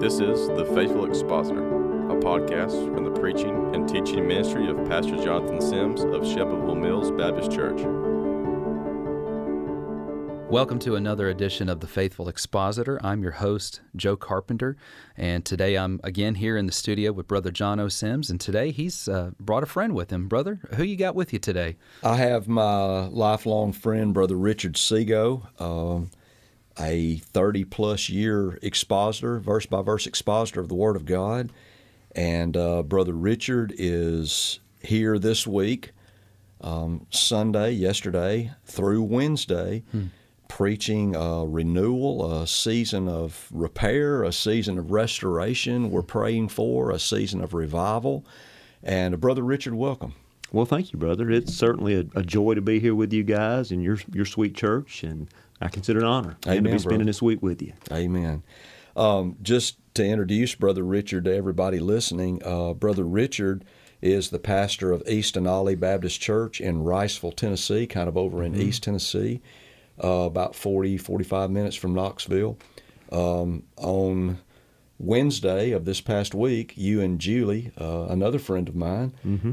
This is The Faithful Expositor, a podcast from the preaching and teaching ministry of Pastor Jonathan Sims of Shelbyville Mills Baptist Church. Welcome to another edition of The Faithful Expositor. I'm your host, Joe Carpenter, and today I'm again here in the studio with Brother Jono Sims, and today he's uh, brought a friend with him. Brother, who you got with you today? I have my lifelong friend, Brother Richard Sego, um, a 30 plus year expositor, verse by verse expositor of the Word of God. And uh, Brother Richard is here this week, um, Sunday, yesterday, through Wednesday. Preaching a renewal, a season of repair, a season of restoration. We're praying for a season of revival. And uh, Brother Richard, welcome. Well, thank you, brother. It's certainly a, a joy to be here with you guys and your your sweet church, and I consider it an honor and to be spending brother. this week with you. Amen. Um, just to introduce Brother Richard to everybody listening, uh, Brother Richard is the pastor of Eastanallee Baptist Church in Riceville, Tennessee, kind of over in East Tennessee, uh, about 40, 45 minutes from Knoxville. Um, on Wednesday of this past week, you and Julie, uh, another friend of mine,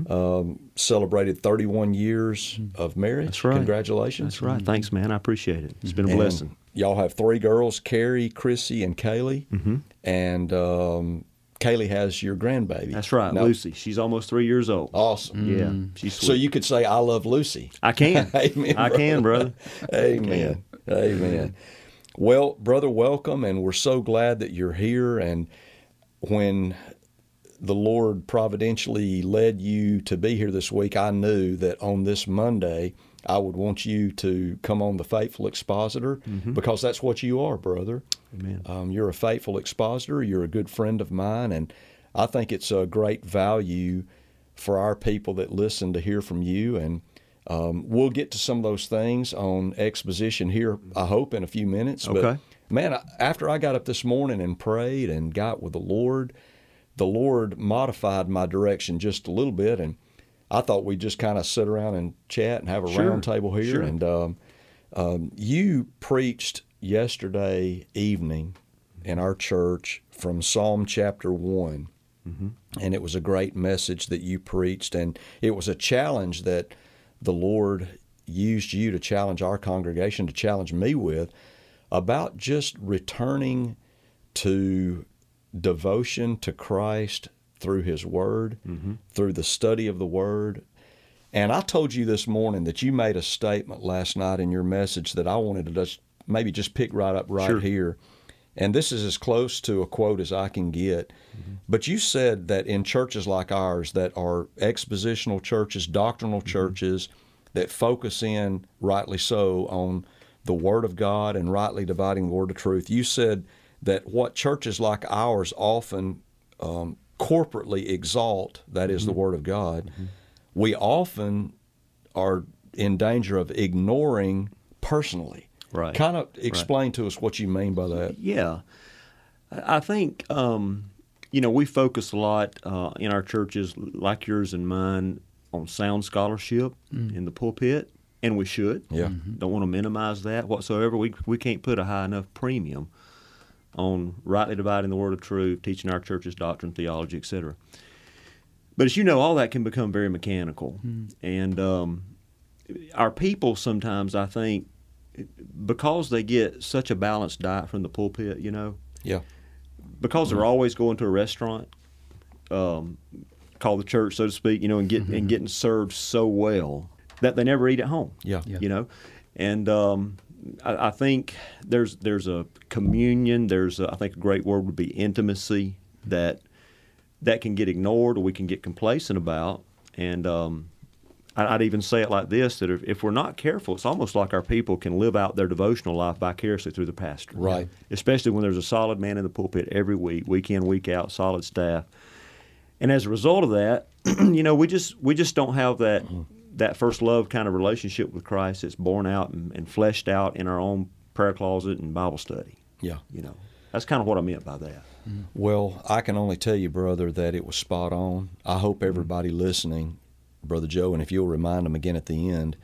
um, celebrated 31 years of marriage. That's right. Congratulations. That's right. Thanks, man. I appreciate it. It's been a And blessing. Y'all have three girls: Carrie, Chrissy, and Kaylee. Mm-hmm. And um, Kaylee has your grandbaby. That's right, Now- Lucy. She's almost three years old. Awesome. Yeah, she's sweet. So you could say, "I love Lucy." I can. Amen, I can, brother. Amen. Amen. Well, brother, welcome, and we're so glad that you're here. And when the Lord providentially led you to be here this week, I knew that on this Monday I would want you to come on the Faithful Expositor because that's what you are, brother. Amen. Um, you're a faithful expositor. You're a good friend of mine, and I think it's a great value for our people that listen to hear from you. And um, we'll get to some of those things on exposition here. I hope in a few minutes. But Okay. man, I- after I got up this morning and prayed and got with the Lord, the Lord modified my direction just a little bit, and I thought we'd just kind of sit around and chat and have a Sure. round table here. Sure. And um, um, you preached yesterday evening in our church from Psalm chapter one, and it was a great message that you preached, and it was a challenge that the Lord used you to challenge our congregation, to challenge me with, about just returning to devotion to Christ through His Word, mm-hmm. through the study of the Word. And I told you this morning that you made a statement last night in your message that I wanted to just maybe just pick right up right Sure. here. And this is as close to a quote as I can get. But you said that in churches like ours that are expositional churches, doctrinal mm-hmm. churches that focus in, rightly so, on the Word of God and rightly dividing the Word of truth, you said that what churches like ours often um, corporately exalt, that is the mm-hmm. Word of God, mm-hmm. we often are in danger of ignoring personally. Right. Kind of explain to us what you mean by that. Yeah, I I think um, you know we focus a lot uh, in our churches, like yours and mine, on sound scholarship in the pulpit, and we should. Yeah. Don't want to minimize that whatsoever. We we can't put a high enough premium on rightly dividing the word of truth, teaching our church's doctrine, theology, etc. But as you know, all that can become very mechanical, and um, our people sometimes, I think, because they get such a balanced diet from the pulpit, you know, Yeah. because they're always going to a restaurant, um, called the church, so to speak, you know, and get and getting served so well that they never eat at home. Yeah. Yeah. You know, and um, I, I think there's there's a communion. There's a, I think a great word would be intimacy that that can get ignored or we can get complacent about. And um, I- I'd even say it like this: that if, we're not careful, it's almost like our people can live out their devotional life vicariously through the pastor. Right. Especially when there's a solid man in the pulpit every week, week in, week out, solid staff. And as a result of that, you know, we just we just don't have that that first love kind of relationship with Christ that's born out and, and fleshed out in our own prayer closet and Bible study. Yeah. You know, that's kind of what I meant by that. Mm-hmm. Well, I can only tell you, brother, that it was spot on. I hope everybody listening, Brother Joe, and if you'll remind them again at the end,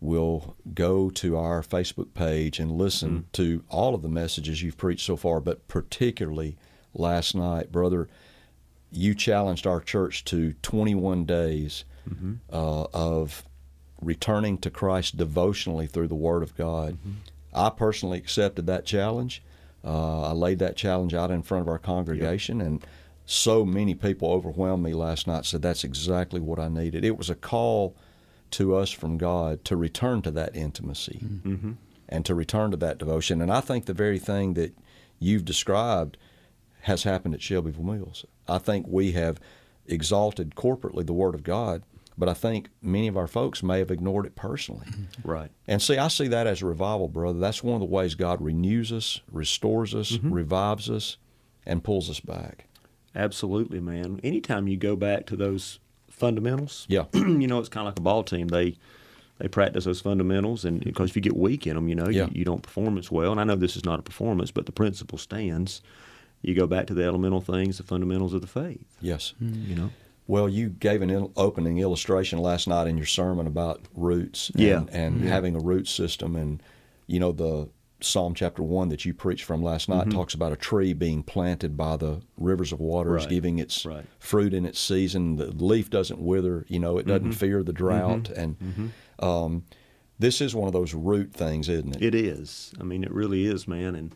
we'll go to our Facebook page and listen to all of the messages you've preached so far, but particularly last night, brother. You challenged our church to 21 days uh, of returning to Christ devotionally through the Word of God. I personally accepted that challenge. Uh, I laid that challenge out in front of our congregation, and so many people overwhelmed me last night. Said that's exactly what I needed. It was a call to us from God to return to that intimacy mm-hmm. and to return to that devotion. And I think the very thing that you've described has happened at Shelbyville Mills. I think we have exalted corporately the Word of God, but I think many of our folks may have ignored it personally. Mm-hmm. Right. And see, I see that as a revival, brother. That's one of the ways God renews us, restores us, mm-hmm. revives us, and pulls us back. Absolutely, man. Anytime you go back to those fundamentals, Yeah. you know, it's kind of like a ball team. They they practice those fundamentals, and because if you get weak in them, you know, Yeah. you, you don't perform as well. And I know this is not a performance, but the principle stands. You go back to the elemental things, the fundamentals of the faith. Yes. You know. Well, you gave an il- opening illustration last night in your sermon about roots and, Yeah. and mm-hmm. having a root system. And, you know, the Psalm chapter 1 that you preached from last night mm-hmm. talks about a tree being planted by the rivers of waters, Right. giving its Right. fruit in its season. The leaf doesn't wither, you know, it doesn't mm-hmm. fear the drought. Mm-hmm. And um, this is one of those root things, isn't it? It is. I mean, it really is, man. And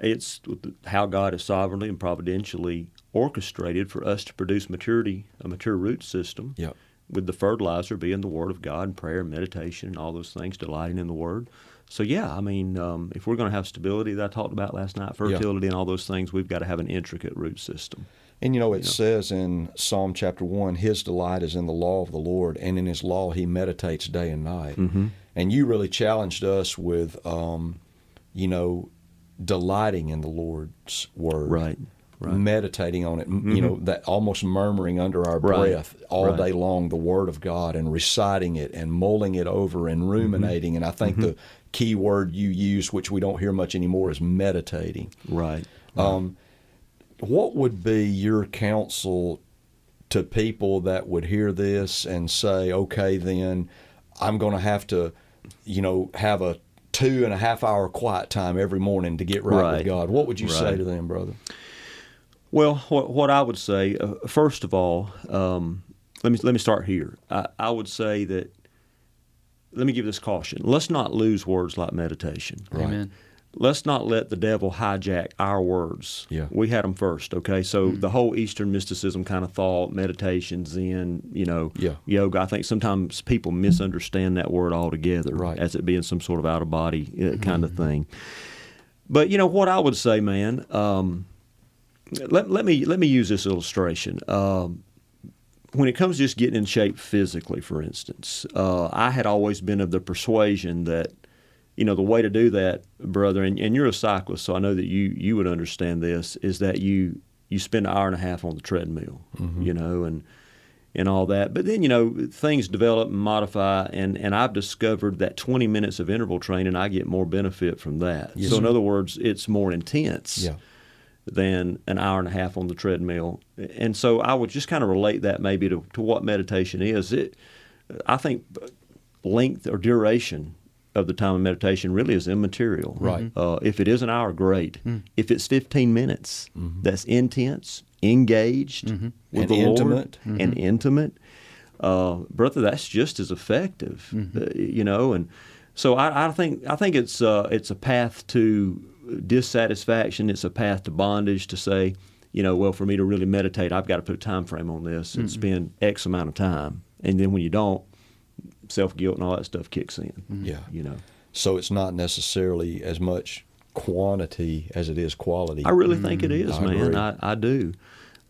it's how God has sovereignly and providentially orchestrated for us to produce maturity, a mature root system. Yep. With the fertilizer being the Word of God, and prayer, and meditation, and all those things, delighting in the Word. So yeah, I mean, um, if we're going to have stability that I talked about last night, fertility, and all those things, we've got to have an intricate root system. And you know, it says in Psalm chapter 1, His delight is in the law of the Lord, and in His law He meditates day and night. Mm-hmm. And you really challenged us with, um, you know, delighting in the Lord's word. Right, right. Mm-hmm. Meditating on it, m you know, that almost murmuring under our Right, breath all right. day long the Word of God and reciting it and mulling it over and ruminating. And I think Mm-hmm. the key word you use, which we don't hear much anymore, is meditating. Right. Um, what would be your counsel to people that would hear this and say, okay, then I'm going to have to, you know, have a two and a half hour quiet time every morning to get right, Right. with God? What would you say to them, brother? Well, what, what I would say, uh, first of all, um, let me let me start here. I, I would say that let me give this caution: let's not lose words like meditation. Amen. Let's not let the devil hijack our words. Yeah. we had them first. Okay, so the whole Eastern mysticism kind of thought, meditation, Zen, you know, Yeah. yoga. I think sometimes people misunderstand that word altogether Right. as it being some sort of out of body uh, kind of thing. But you know what I would say, man. Um, let, let me let me use this illustration. Um, when it comes to just getting in shape physically, for instance, uh, I had always been of the persuasion that you know the way to do that, brother, and, and you're a cyclist, so I know that you you would understand this is that you you spend an hour and a half on the treadmill, you know, and and all that. But then you know things develop and modify, and and I've discovered that 20 minutes of interval training, I get more benefit from that. Yes, so in sir. other words, it's more intense Yeah. Than an hour and a half on the treadmill. And so I would just kind of relate that maybe to, to what meditation is. It, I think length or duration of the time of meditation really is immaterial. Right. Uh, if it is an hour, great. If it's 15 minutes, that's intense, engaged with And the intimate. Lord, and intimate, uh, brother, that's just as effective. Uh, you know, and so I, I think I think it's uh, it's a path to dissatisfaction. It's a path to bondage to say, you know, well, for me to really meditate, I've got to put a time frame on this and spend X amount of time. And then when you don't, self guilt and all that stuff kicks in. Yeah. You know, So it's not necessarily as much quantity as it is quality. I really think it is, I man. agree. I, I do.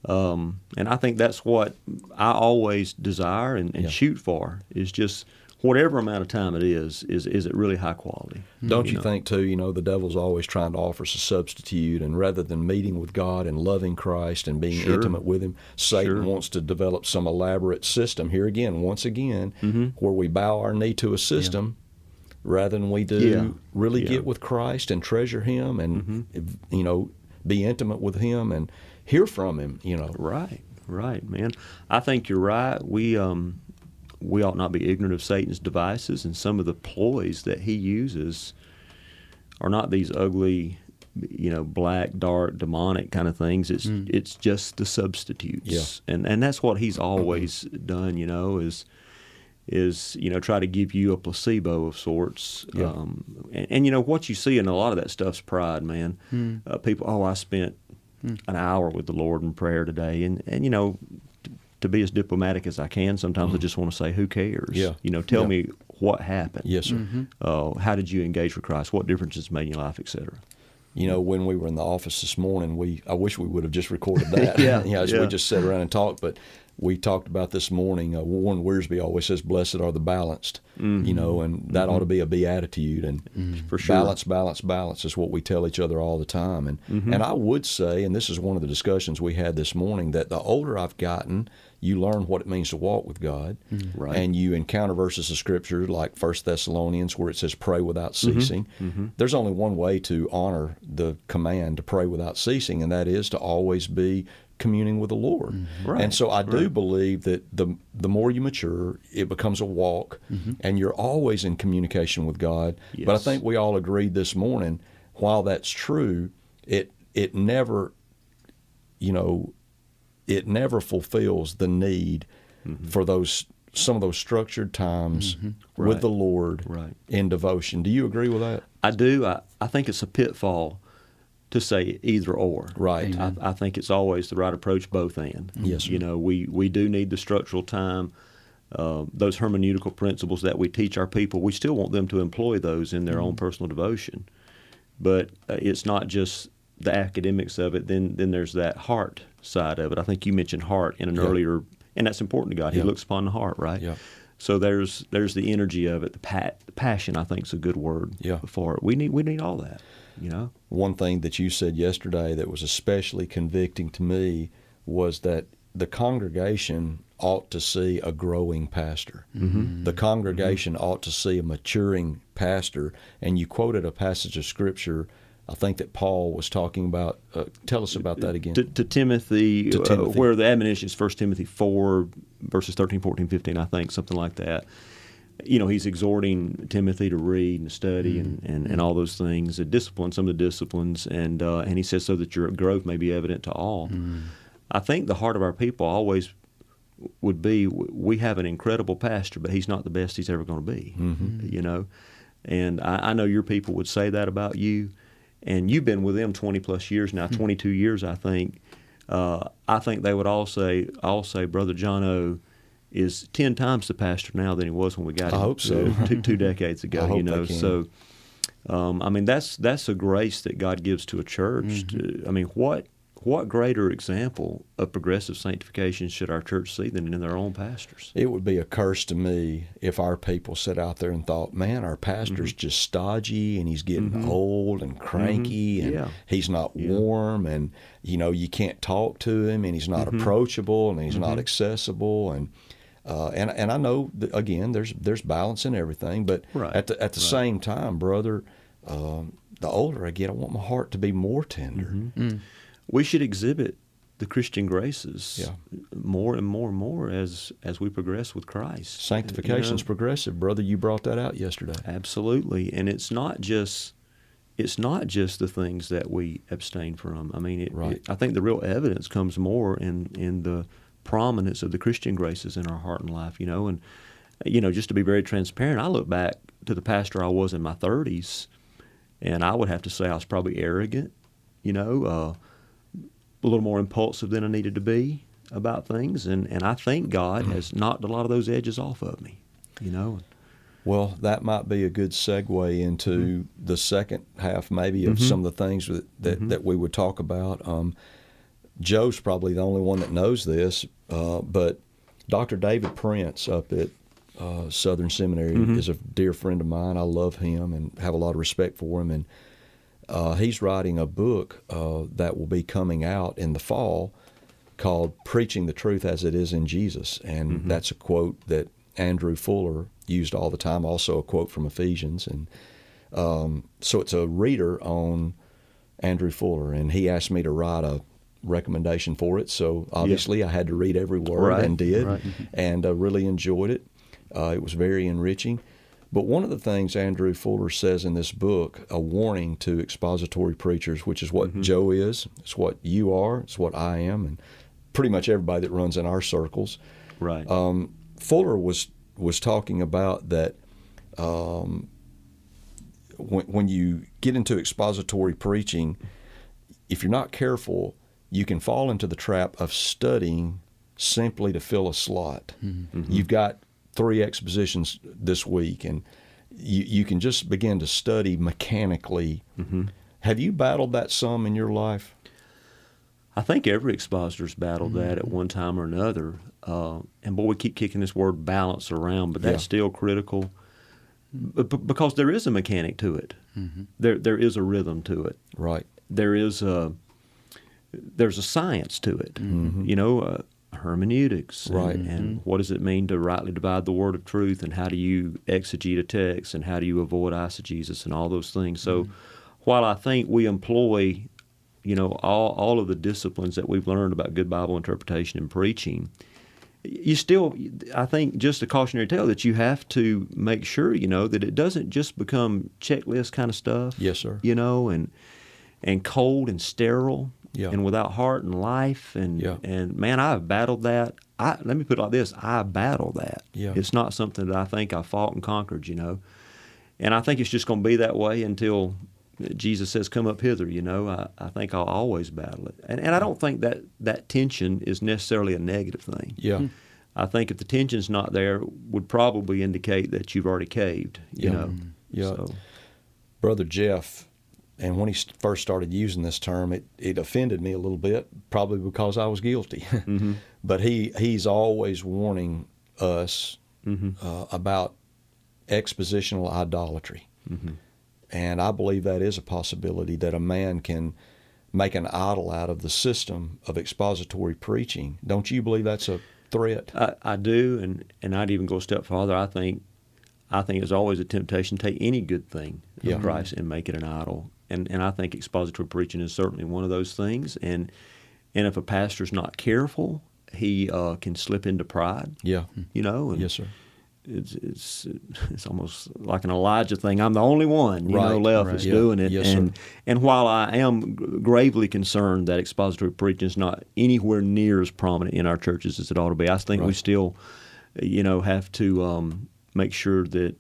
Um, and I think that's what I always desire and, and Yeah. shoot for is just whatever amount of time it is, is is it really high quality? Don't you, know? think too? You know, the devil's always trying to offer us a substitute, and rather than meeting with God and loving Christ and being Sure. intimate with Him, Satan Sure. wants to develop some elaborate system. Here again, once again, Mm-hmm. where we bow our knee to a system. Rather than we do Yeah. really Yeah. Mm-hmm. get with Christ and treasure Him and you know be intimate with Him and hear from Him, you know. Right, right, man. I think you're right. We um, we ought not be ignorant of Satan's devices and some of the ploys that he uses are not these ugly you know, black, dark, demonic kind of things. It's it's just the substitutes, Yeah. and and that's what he's always done. You know, is is you know try to give you a placebo of sorts. Yeah. Um, and, and you know what you see in a lot of that stuff's pride, man. Uh, people, oh, I spent an hour with the Lord in prayer today, and and you know. T- To be as diplomatic as I can, sometimes I just want to say, "Who cares?" Yeah. You know, tell Yeah. me what happened. Yes, sir. Uh, how did you engage with Christ? What difference it's made in your life, et cetera. You know, when we were in the office this morning, we I wish we would have just recorded that. Yeah, you know, as yeah. we just sat around and talked. But we talked about this morning. Uh, Warren Wiersbe always says, "Blessed are the balanced." You know, and that ought to be a beatitude. And Mm-hmm. For sure. balance, balance, balance is what we tell each other all the time. And Mm-hmm. and I would say, and this is one of the discussions we had this morning, that the older I've gotten, you learn what it means to walk with God, Mm-hmm. Right. and you encounter verses of Scripture like First Thessalonians, where it says, "Pray without Mm-hmm. ceasing." There's only one way to honor the command to pray without ceasing, and that is to always be communing with the Lord. Mm-hmm. Right, And so I do right. believe that the the more you mature, it becomes a walk, and you're always in communication with God. But I think we all agreed this morning, while that's true, it it never, you know, it never fulfills the need for those some of those structured times with Right. the Lord Right. in devotion. Do you agree with that? I do. I, I think it's a pitfall to say either or. Right. I, I think it's always the right approach, both and. Yes, sir. You know, we, we do need the structural time. Uh, those hermeneutical principles that we teach our people, we still want them to employ those in their own personal devotion. But uh, it's not just the academics of it. Then then there's that heart side of it. I think you mentioned heart in an Yeah. earlier, and that's important to God. He Yeah. looks upon the heart, right? Yeah. So there's there's the energy of it, the pat, passion. I think is a good word Yeah. for it. We need we need all that. You know. One thing that you said yesterday that was especially convicting to me was that the congregation ought to see a growing pastor. Mm-hmm. The congregation ought to see a maturing pastor. And you quoted a passage of scripture. I think that Paul was talking about. Uh, tell us about that again. to, to Timothy, To uh, where the admonition is 1 Timothy 4, verses 13, 14, 15, I think, something like that. You know, he's exhorting Timothy to read and study and, and, and all those things, the discipline some of the disciplines, and uh, and he says so that your growth may be evident to all. I think the heart of our people always would be we have an incredible pastor, but he's not the best he's ever going to be. You know, and I, I know your people would say that about you, and you've been with them 20 plus years now, 22 years, I think. Uh, I think they would all say, all say, Brother Jono is 10 times the pastor now than he was when we got I him hope so. two, two decades ago, I hope you know. So, um, I mean, that's that's a grace that God gives to a church. Mm-hmm. To, I mean, what what greater example of progressive sanctification should our church see than in their own pastors? It would be a curse to me if our people sat out there and thought, man, our pastor's Mm-hmm. just stodgy and he's getting old and cranky and Yeah. he's not Yeah. warm and, you know, you can't talk to him and he's not Mm-hmm. approachable and he's not accessible. And, uh, and, and I know, that, again, there's, there's balance in everything, but Right. at the, at the same time, brother, um, the older I get, I want my heart to be more tender. Mm-hmm. We should exhibit the Christian graces Yeah. more and more and more as as we progress with Christ. Sanctification's You know? progressive, brother. You brought that out yesterday. Absolutely, and it's not just it's not just the things that we abstain from. I mean, it, Right. it- I think the real evidence comes more in in the prominence of the Christian graces in our heart and life. You know, and you know, just to be very transparent, I look back to the pastor I was in my thirties, and I would have to say I was probably arrogant. You know, uh, a little more impulsive than I needed to be about things, and and I think God has knocked a lot of those edges off of me. You know. Well, that might be a good segue into the second half, maybe, of some of the things that, that, that we would talk about. Um, Joe's probably the only one that knows this, uh, but Dr. David Prince up at uh, Southern Seminary is a dear friend of mine. I love him and have a lot of respect for him. And uh, he's writing a book uh, that will be coming out in the fall called Preaching the Truth as It Is in Jesus. And that's a quote that Andrew Fuller used all the time, also a quote from Ephesians. And um, so it's a reader on Andrew Fuller, and he asked me to write a recommendation for it. So obviously I had to read every word Right, and did, right. and uh, really enjoyed it. Uh, it was very enriching. But one of the things Andrew Fuller says in this book, a warning to expository preachers, which is what Joe is, it's what you are, it's what I am, and pretty much everybody that runs in our circles. Right. Um, Fuller was was talking about that um, when, when you get into expository preaching, if you're not careful, you can fall into the trap of studying simply to fill a slot. You've got three expositions this week, and you, you can just begin to study mechanically. Have you battled that some in your life? I think every expositor's battled that at one time or another. Uh, and boy, we keep kicking this word balance around, but that's Yeah. still critical b- b- because there is a mechanic to it. There, there is a rhythm to it. Right. There is a there's a science to it. You know, uh, hermeneutics, and, Right. and mm-hmm. what does it mean to rightly divide the word of truth, and how do you exegete a text, and how do you avoid eisegesis, and all those things. So, mm-hmm. while I think we employ you know all all of the disciplines that we've learned about good Bible interpretation and preaching. You still, I think, just a cautionary tale that you have to make sure you know that it doesn't just become checklist kind of stuff. Yes, sir. You know, and and cold and sterile, Yeah. and without heart and life, and Yeah. and man, I've battled that. I let me put it like this: I battle that. Yeah. It's not something that I think I fought and conquered. You know, and I think it's just going to be that way until Jesus says, "Come up hither." You know, I, I think I'll always battle it, and and I don't think that that tension is necessarily a negative thing. Yeah. Hmm. I think if the tension's not there, would probably indicate that you've already caved. You Yeah. know, Yeah. So, Brother Jeff, and when he first started using this term, it, it offended me a little bit, probably because I was guilty. Mm-hmm. but he he's always warning us mm-hmm. uh, about expositional idolatry, mm-hmm. and I believe that is a possibility that a man can make an idol out of the system of expository preaching. Don't you believe that's a threat? I, I do, and and I'd even go a step farther. I think, I think it's always a temptation to take any good thing of Yeah. Christ and make it an idol, and and I think expository preaching is certainly one of those things. And and if a pastor's not careful, he uh, can slip into pride. Yeah. You know. And Yes, sir. It's it's it's almost like an Elijah thing. I'm the only one, you know, left right. that's Yeah. doing it. Yes, sir. and and while I am gravely concerned that expository preaching is not anywhere near as prominent in our churches as it ought to be, I think we still, you know, have to um, make sure that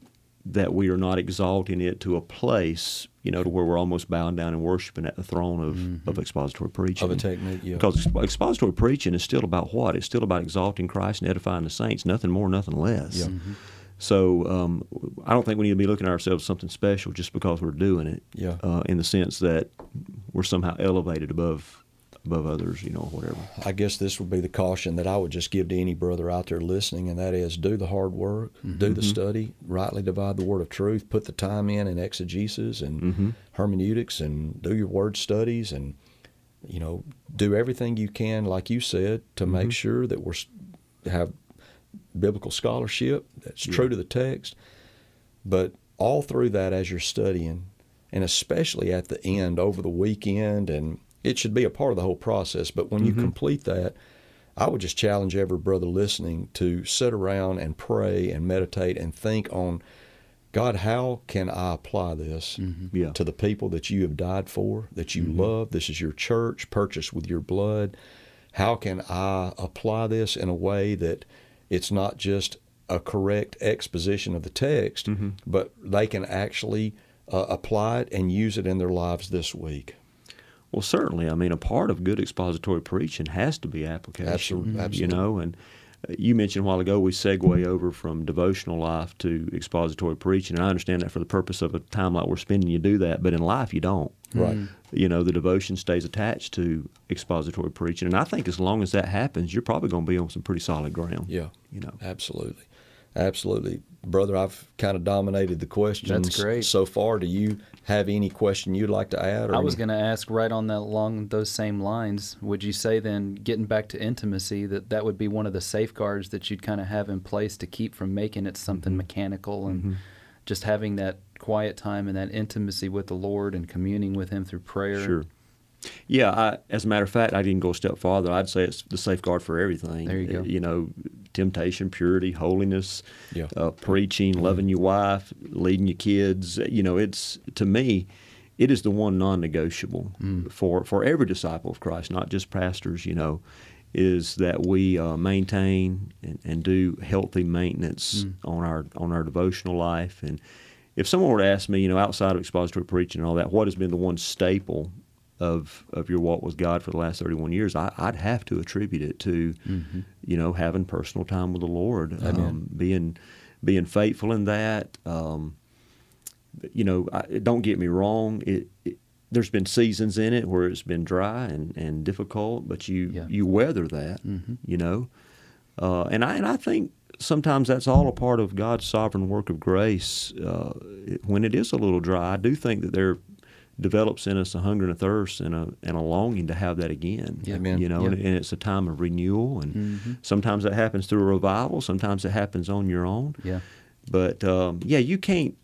that we are not exalting it to a place, you know, to where we're almost bowing down and worshiping at the throne of, of expository preaching. Of a technique, yeah. Because exp- expository preaching is still about what? It's still about exalting Christ and edifying the saints, nothing more, nothing less. Yeah. So um, I don't think we need to be looking at ourselves something special just because we're doing it. Yeah. Uh, in the sense that we're somehow elevated above above others, you know, whatever. I guess this would be the caution that I would just give to any brother out there listening, and that is do the hard work, do the mm-hmm. study, rightly divide the word of truth, put the time in in exegesis and mm-hmm. hermeneutics, and do your word studies, and you know, do everything you can, like you said, to make mm-hmm. sure that we're have biblical scholarship that's true to the text. But all through that, as you're studying, and especially at the end over the weekend, and it should be a part of the whole process. But when you mm-hmm. complete that, I would just challenge every brother listening to sit around and pray and meditate and think on God, how can I apply this mm-hmm. Yeah. to the people that you have died for, that you mm-hmm. love? This is your church, purchased with your blood. How can I apply this in a way that it's not just a correct exposition of the text, but they can actually uh, apply it and use it in their lives this week? Well, certainly. I mean, a part of good expository preaching has to be application. Absolutely, You know, and uh, you mentioned a while ago we segue over from devotional life to expository preaching, and I understand that for the purpose of a time like we're spending, you do that, but in life you don't. Right. You know, the devotion stays attached to expository preaching, and I think as long as that happens, you're probably going to be on some pretty solid ground. Yeah. You know. Absolutely. Absolutely. Brother, I've kind of dominated the questions That's great. so far. Do you have any question you'd like to add? Or I was going to ask right on that along those same lines. Would you say then, getting back to intimacy, that that would be one of the safeguards that you'd kind of have in place to keep from making it something Mm-hmm. mechanical and just having that quiet time and that intimacy with the Lord and communing with Him through prayer? Sure. Yeah, I, as a matter of fact, I didn't go a step farther. I'd say it's the safeguard for everything. There you go. You know, temptation, purity, holiness, Yeah. uh, preaching, loving your wife, leading your kids. You know, it's to me, it is the one non-negotiable for for every disciple of Christ, not just pastors. You know, is that we uh, maintain and, and do healthy maintenance on our on our devotional life and. If someone were to ask me, you know, outside of expository preaching and all that, what has been the one staple of of your walk with God for the last 31 years, I, I'd have to attribute it to, you know, having personal time with the Lord, um, being being faithful in that. Um, you know, I, don't get me wrong. It, it there's been seasons in it where it's been dry and, and difficult, but you Yeah. you weather that. You know, uh, and I and I think sometimes that's all a part of God's sovereign work of grace. Uh, when it is a little dry, I do think that there develops in us a hunger and a thirst and a and a longing to have that again. Yeah. Amen. You know, Yeah. and, and it's a time of renewal, and Mm-hmm. sometimes that happens through a revival. Sometimes it happens on your own. Yeah. But um, yeah, you can't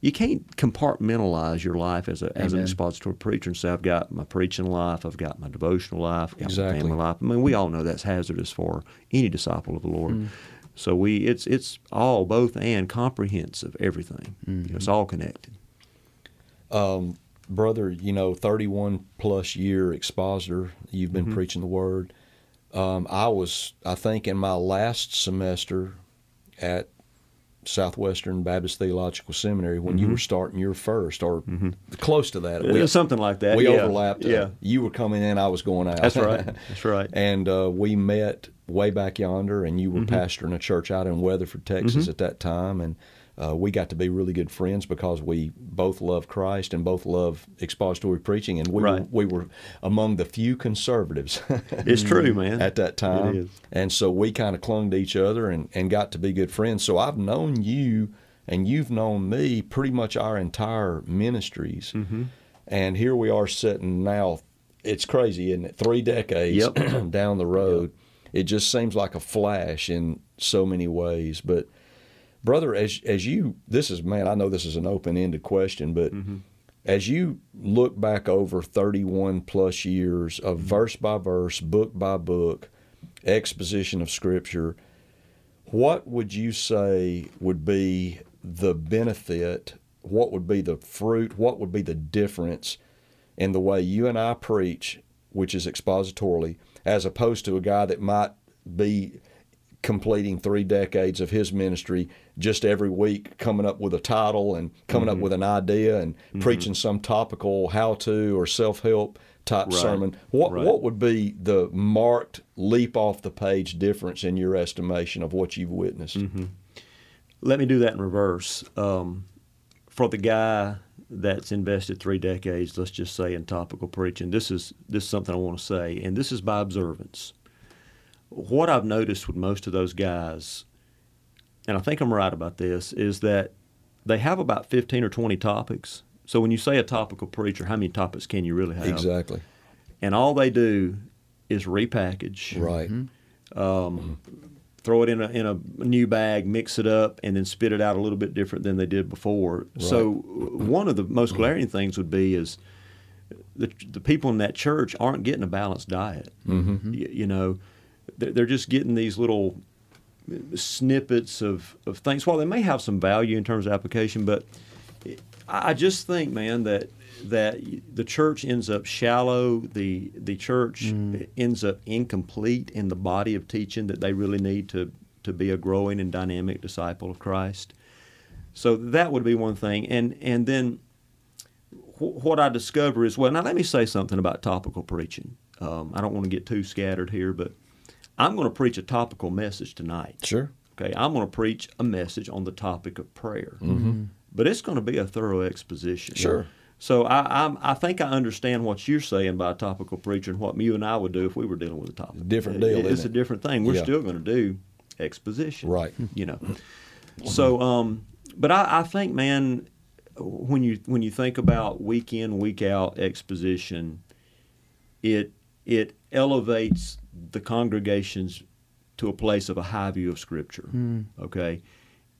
you can't compartmentalize your life as a as an expository preacher and say I've got my preaching life, I've got my devotional life, I've got Exactly. my family life. I mean, we all know that's hazardous for any disciple of the Lord. Mm. So we it's it's all both and comprehensive everything. Mm-hmm. know, it's all connected. um, brother, you know, 31 plus year expositor, you've been Mm-hmm. preaching the word. Um, I was, I think, in my last semester at Southwestern Baptist Theological Seminary when you were starting your first, or close to that. It was something like that. We yeah. overlapped. uh, Yeah. you were coming in, I was going out. That's right. That's right. and uh, we met way back yonder, and you were Mm-hmm. pastoring a church out in Weatherford, Texas at that time, and uh, we got to be really good friends because we both love Christ and both love expository preaching, and we were, we were among the few conservatives It's true, man. at that time, is. and so we kind of clung to each other and, and got to be good friends. So I've known you, and you've known me pretty much our entire ministries, Mm-hmm. and here we are sitting now. It's crazy, isn't it? Three decades Yep. down the road. It just seems like a flash in so many ways. But brother, as as you this is man, I know this is an open ended question, but mm-hmm. as you look back over thirty one plus years of mm-hmm. verse by verse, book by book, exposition of scripture, what would you say would be the benefit? What would be the fruit? What would be the difference in the way you and I preach, which is expositorily, as opposed to a guy that might be completing three decades of his ministry just every week coming up with a title and coming Mm-hmm. up with an idea and preaching some topical how to or self help type Right. sermon. What Right. what would be the marked leap off the page difference in your estimation of what you've witnessed? Mm-hmm. Let me do that in reverse. Um, for the guy that's invested three decades, let's just say in topical preaching, this is this is something I want to say, and this is by observance. What I've noticed with most of those guys, and I think I'm right about this, is that they have about 15 or 20 topics. So when you say a topical preacher, how many topics can you really have? Exactly. And all they do is repackage Right. um, throw it in a in a new bag, mix it up, and then spit it out a little bit different than they did before. So one of the most glaring things would be is the the people in that church aren't getting a balanced diet. Mm-hmm. You, you know, they're, they're just getting these little snippets of, of things. While they may have some value in terms of application, but I I just think, man, that that the church ends up shallow. The the church ends up incomplete in the body of teaching that they really need to to be a growing and dynamic disciple of Christ. So that would be one thing, and and then wh- what I discover is well. Now let me say something about topical preaching. Um, I don't want to get too scattered here, but I'm going to preach a topical message tonight. Sure. Okay, I'm going to preach a message on the topic of prayer, but it's going to be a thorough exposition. Sure. So I, I'm, I think I understand what you're saying by a topical preacher and what you and I would do if we were dealing with a topic. Different deal, It- It's a it? different thing. We're Yeah. still going to do exposition. Right. You know. So, um, but I, I think, man, when you when you think about week in week out exposition, it it elevates the congregations to a place of a high view of Scripture. Okay,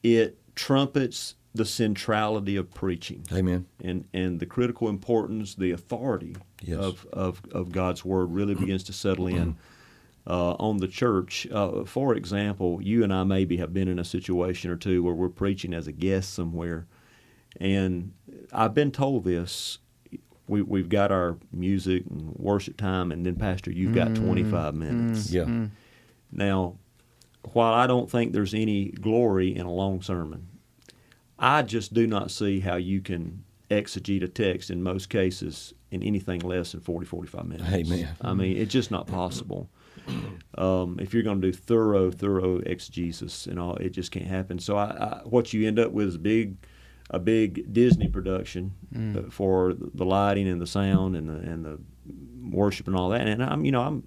it trumpets the centrality of preaching Amen. and and the critical importance, the authority Yes. of, of of God's word really begins to settle in uh, on the church. Uh, for example, you and I maybe have been in a situation or two where we're preaching as a guest somewhere, and I've been told this. We, we've got our music and worship time, and then Pastor, you've got mm. 25 mm. minutes. Mm. Yeah. Now, while I don't think there's any glory in a long sermon, I just do not see how you can exegete a text in most cases in anything less than 40, 45 minutes. Amen. I mean, it's just not possible. Um, if you're going to do thorough, thorough exegesis and all, it just can't happen. So, I, I, what you end up with is big, a big Disney production uh, for the lighting and the sound and the and the worship and all that. And I'm, you know, I'm,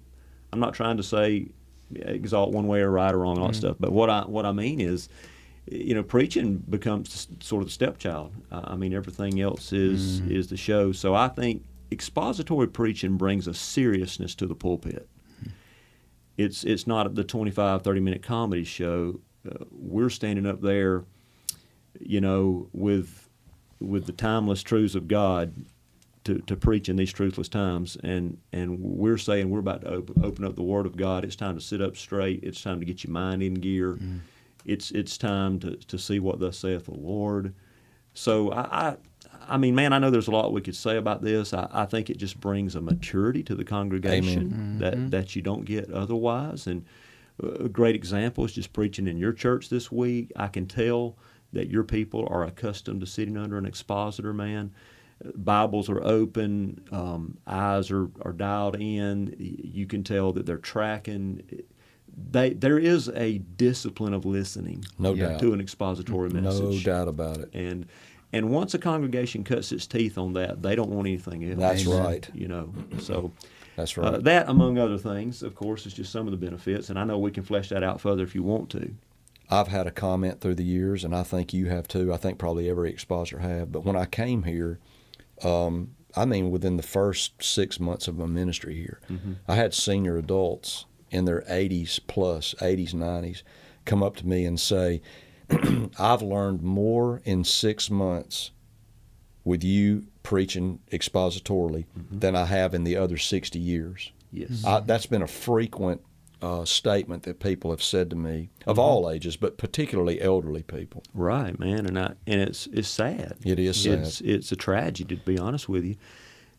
I'm not trying to say exalt one way or right or wrong and all that stuff. But what I what I mean is, you know, preaching becomes sort of the stepchild. Uh, I mean, everything else is is the show. So I think expository preaching brings a seriousness to the pulpit. It's it's not the 25, 30 minute comedy show. Uh, we're standing up there, you know, with with the timeless truths of God to, to preach in these truthless times, and and we're saying we're about to open, open up the Word of God. It's time to sit up straight. It's time to get your mind in gear. Mm-hmm. It's it's time to, to see what thus saith the Lord. So I, I I mean, man, I know there's a lot we could say about this. I, I think it just brings a maturity to the congregation mm-hmm. that that you don't get otherwise. And a great example is just preaching in your church this week. I can tell that your people are accustomed to sitting under an expositor, man. Bibles are open, um, eyes are, are dialed in. You can tell that they're tracking. They, there is a discipline of listening No doubt. to an expository message. No doubt about it. And and once a congregation cuts its teeth on that, they don't want anything else. That's right. You know, so That's uh, right. that, among other things, of course, is just some of the benefits. And I know we can flesh that out further if you want to. I've had a comment through the years, and I think you have too. I think probably every expositor have. But when I came here, um, I mean, within the first six months of my ministry here, I had senior adults in their 80s plus, 80s, 90s, come up to me and say, "I've learned more in six months with you preaching expositorily than I have in the other 60 years." Yes. I, that's been a frequent uh, statement that people have said to me of mm-hmm. all ages, but particularly elderly people. Right, man, and I and it's it's sad. It is sad. It's it's a tragedy to be honest with you.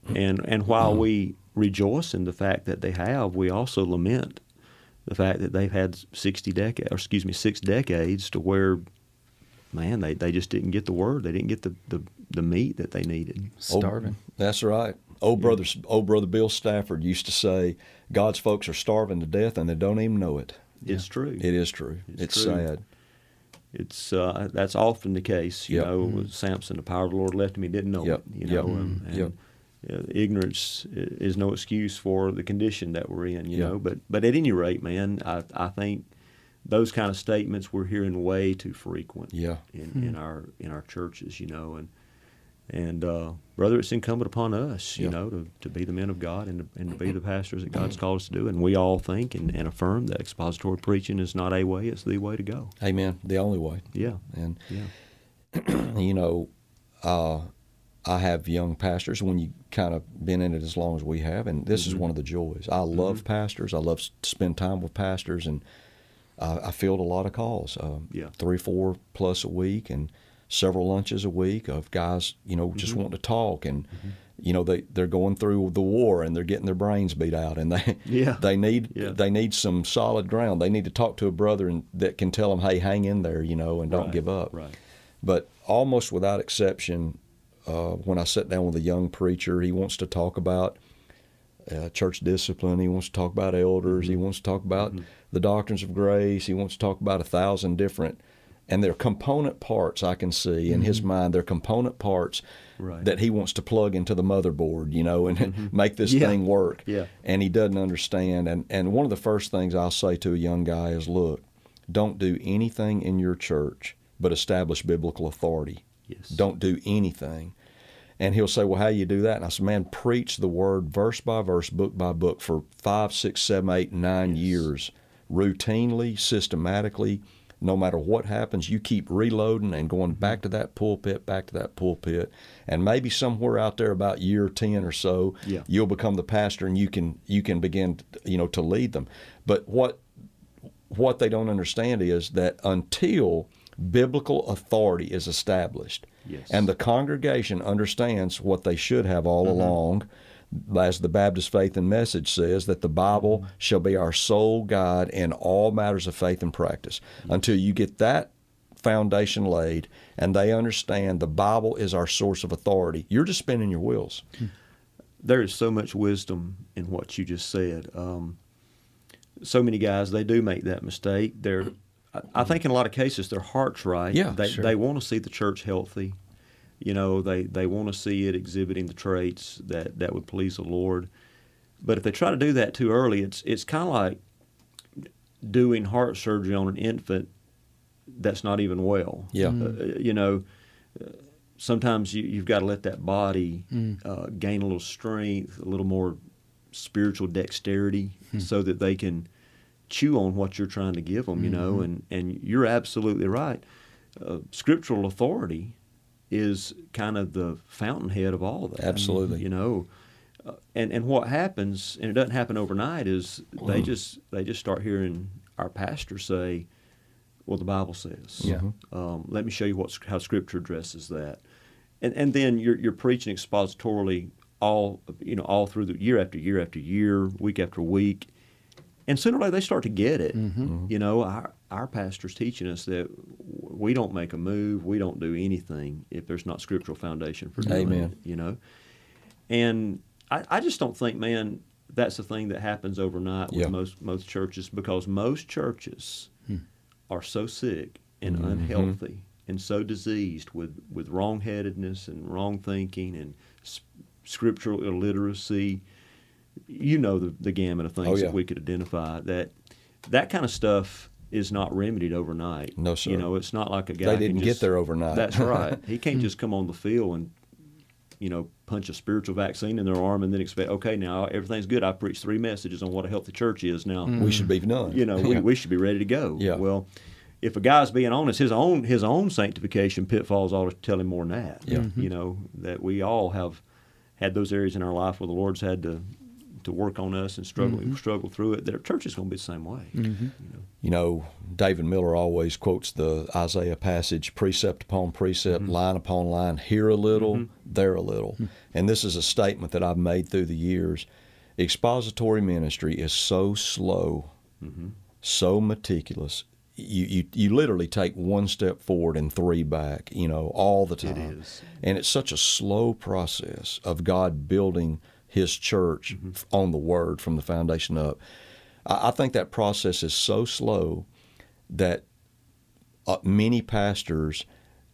Mm-hmm. And and while mm-hmm. we rejoice in the fact that they have, we also lament the fact that they've had sixty decades, or excuse me, six decades to where, man, they, they just didn't get the word. They didn't get the, the, the meat that they needed. Starving. Oh, that's right. Old brother, old brother Bill Stafford used to say, "God's folks are starving to death and they don't even know it." It's true. It is true. It's It's, true. sad. It's uh, that's often the case. You Yep. know, with Samson, the power of the Lord left him. He didn't know Yep. it. You know, Yep. and, and Yep. uh, ignorance is no excuse for the condition that we're in. You Yeah. know, but but at any rate, man, I I think those kind of statements we're hearing way too frequent. Yeah. In, in our in our churches, you know, and and uh, brother, it's incumbent upon us, you Yeah. know, to, to be the men of God and to, and to be the pastors that God's called us to do. And we all think and, and affirm that expository preaching is not a way; it's the way to go. Amen. The only way. Yeah. And Yeah. you know, uh, I have young pastors when you kind of been in it as long as we have, and this is one of the joys. I love pastors. I love to spend time with pastors, and I, I field a lot of calls. Um, Yeah. three, four plus a week, and several lunches a week of guys, you know, just wanting to talk, and you know they they're going through the war and they're getting their brains beat out, and they Yeah. they need Yeah. they need some solid ground. They need to talk to a brother and that can tell them, hey, hang in there, you know, and don't Right, give up. right. But almost without exception, uh, when I sit down with a young preacher, he wants to talk about uh, church discipline. He wants to talk about elders. Mm-hmm. He wants to talk about the doctrines of grace. He wants to talk about a thousand different, and they're component parts I can see in his mind. They're component parts Mm-hmm. Right. that he wants to plug into the motherboard, you know, and make this Yeah. thing work. Yeah. And he doesn't understand. And and one of the first things I'll say to a young guy is, look, don't do anything in your church but establish biblical authority. Yes. Don't do anything. And he'll say, Well, how you do that? And I said, Man, preach the word verse by verse, book by book for five, six, seven, eight, nine years, routinely, systematically. No matter what happens, you keep reloading and going back to that pulpit, back to that pulpit, and maybe somewhere out there about year ten or so, Yeah. you'll become the pastor and you can you can begin, you know, to lead them. But what what they don't understand is that until biblical authority is established Yes. and the congregation understands what they should have all mm-hmm. along as the Baptist Faith and Message says, that the Bible shall be our sole guide in all matters of faith and practice. Until you get that foundation laid and they understand the Bible is our source of authority, you're just spinning your wheels. there is so much wisdom in what you just said. Um, so many guys they do make that mistake. They're, I- think, in a lot of cases, their heart's right. Yeah, they sure. they want to see the church healthy. You know, they they want to see it exhibiting the traits that that would please the Lord. But if they try to do that too early, it's it's kind of like doing heart surgery on an infant that's not even well. Yeah. Uh, you know, uh, sometimes you, you've got to let that body uh, gain a little strength, a little more spiritual dexterity, so that they can chew on what you're trying to give them. You know, and and you're absolutely right. Uh, scriptural authority is kind of the fountainhead of all that. Absolutely. You know, uh, and and what happens, and it doesn't happen overnight, is they just they just start hearing our pastor say, "Well, the Bible says." Yeah. Um, let me show you what how Scripture addresses that, and and then you're you're preaching expositorily all you know all through the year after year after year, week after week, and sooner or later they start to get it. You know, our our pastor's teaching us that we don't make a move, we don't do anything if there's not scriptural foundation for doing Amen. it. You know, and I, I just don't think, man, that's the thing that happens overnight with Yeah. most most churches because most churches are so sick and Mm-hmm. unhealthy and so diseased with with wrongheadedness and wrong thinking and s- scriptural illiteracy. You know the the gamut of things Oh, yeah. that we could identify that that kind of stuff is not remedied overnight. No, sir. You know, it's not like a guy They didn't get just- there overnight. That's right. He can't just come on the field and you know, punch a spiritual vaccine in their arm and then expect, okay, now everything's good. I preached three messages on what a healthy church is. Now, We should be done. you know, we, Yeah. we should be ready to go. Yeah. Well, if a guy's being honest, his own his own sanctification pitfalls ought to tell him more than that. Yeah. You know that we all have had those areas in our life where the Lord's had to to work on us and struggle struggle through it. That our church is going to be the same way. You know? You know, David Miller always quotes the Isaiah passage precept upon precept, Mm-hmm. line upon line, here a little, there a little. And this is a statement that I've made through the years. Expository ministry is so slow, Mm-hmm. so meticulous. You, you, you literally take one step forward and three back, you know, all the time. is. And it's such a slow process of God building His church f- on the Word from the foundation up. I, I think that process is so slow that uh, many pastors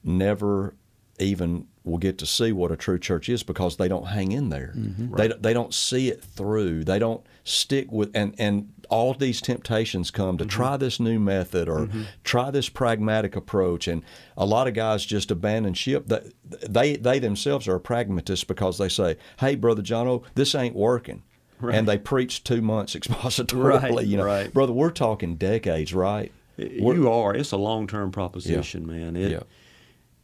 never even will get to see what a true church is because they don't hang in there. Mm-hmm. They, they don't see it through. They don't stick with and and all these temptations come to mm-hmm. try this new method or mm-hmm. try this pragmatic approach and a lot of guys just abandon ship. They they, they themselves are pragmatists because they say, "Hey brother Jono, this ain't working." And they preach 2 months expositorily, Right, you know. right. Brother, we're talking decades, right? We're- You are. It's a long term proposition, man. It, Yeah.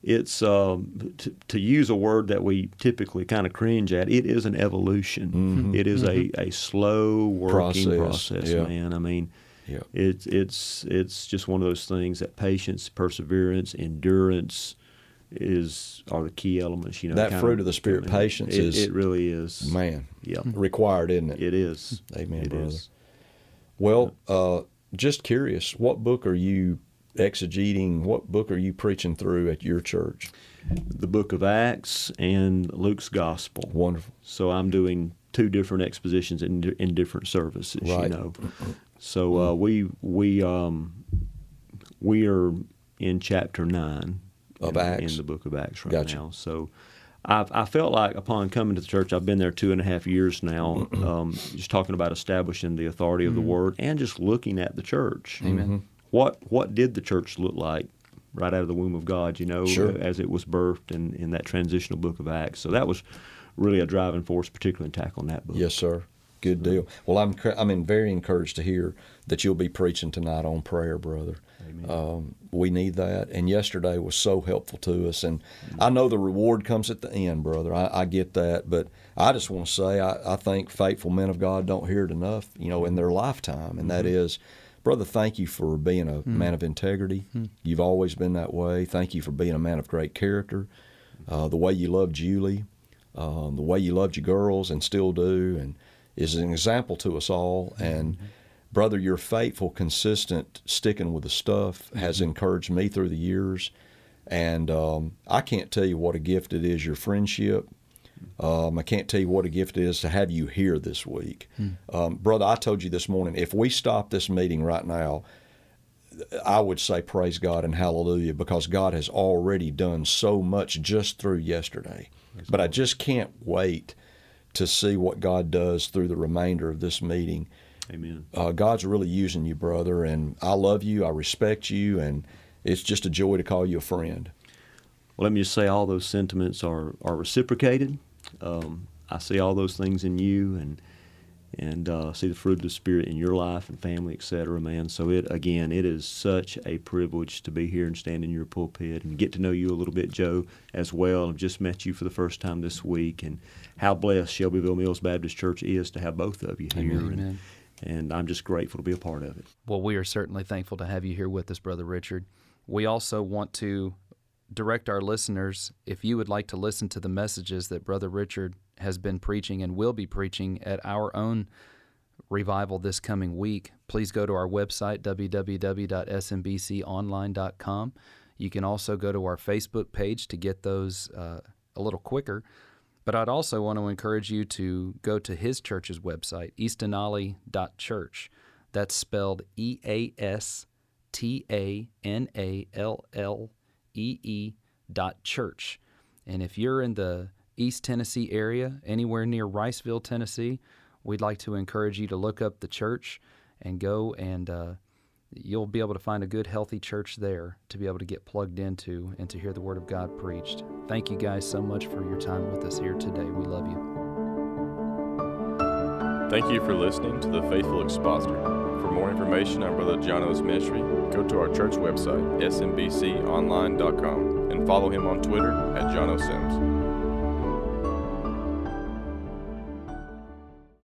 It's um, to, to use a word that we typically kind of cringe at. It is an evolution. It is a, a slow working Mm-hmm. Process, process, yeah. man. I mean, Yeah. it's it's it's just one of those things that patience, perseverance, endurance is are the key elements. You know, That kind fruit of the Spirit, I mean, patience, it, is- it really is. Man, Yeah. required, isn't it? It is. Amen, It brother. is. Well, uh, just curious, what book are you exegeting? What book are you preaching through at your church? The Book of Acts and Luke's Gospel. Wonderful. So I'm doing two different expositions in in different services. Right. You know, so uh, we we um, we are in chapter nine Of in, Acts. in the book of Acts right Gotcha. now. So. I've, I felt like upon coming to the church, I've been there two and a half years now, um, just talking about establishing the authority of the word and just looking at the church. Amen. What what did the church look like right out of the womb of God? You know, Sure. as it was birthed in, in that transitional book of Acts. So that was really a driving force, particularly in tackling that book. Yes, sir. Good deal. Well, I'm I'm very encouraged to hear that you'll be preaching tonight on prayer, brother. Um, we need that, and yesterday was so helpful to us. And I know the reward comes at the end, brother. I, I get that, but I just want to say I, I, think faithful men of God don't hear it enough, you know, in their lifetime, and that mm-hmm. is brother, thank you for being a mm. man of integrity. Mm. You've always been that way. Thank you for being a man of great character. Uh, the way you loved Julie, um, the way you loved your girls and still do, and is an example to us all. And mm-hmm. brother, your faithful, consistent sticking with the stuff mm-hmm. has encouraged me through the years. And um, I can't tell you what a gift it is, your friendship. Um, I can't tell you what a gift it is to have you here this week. Hmm. Um, brother, I told you this morning, if we stop this meeting right now, I would say praise God and hallelujah because God has already done so much just through yesterday. but I just can't wait to see what God does through the remainder of this meeting. Amen. Uh, God's really using you, brother, and I love you. I respect you, and it's just a joy to call you a friend. Well, let me just say all those sentiments are, are reciprocated. Um, I see all those things in you, and and uh, see the fruit of the spirit in your life and family, etc. Man, so it again, it is such a privilege to be here and stand in your pulpit and get to know you a little bit, Joe, as well. I've just met you for the first time this week, and how blessed Shelbyville Mills Baptist Church is to have both of you here. Amen. And, and I'm just grateful to be a part of it. Well, we are certainly thankful to have you here with us, Brother Richard. We also want to direct our listeners if you would like to listen to the messages that Brother Richard has been preaching and will be preaching at our own revival this coming week, please go to our website, www.smbconline.com. You can also go to our Facebook page to get those uh, a little quicker. But I'd also want to encourage you to go to his church's website, eastanallee.church. That's spelled E A S T A N A L L E dot church. And if you're in the East Tennessee area, anywhere near Riceville, Tennessee, we'd like to encourage you to look up the church and go and uh, you'll be able to find a good, healthy church there to be able to get plugged into and to hear the Word of God preached. Thank you guys so much for your time with us here today. We love you. Thank you for listening to The Faithful Expositor. For more information on Brother Jono's ministry, go to our church website, smbconline.com, and follow him on Twitter at Jono Sims.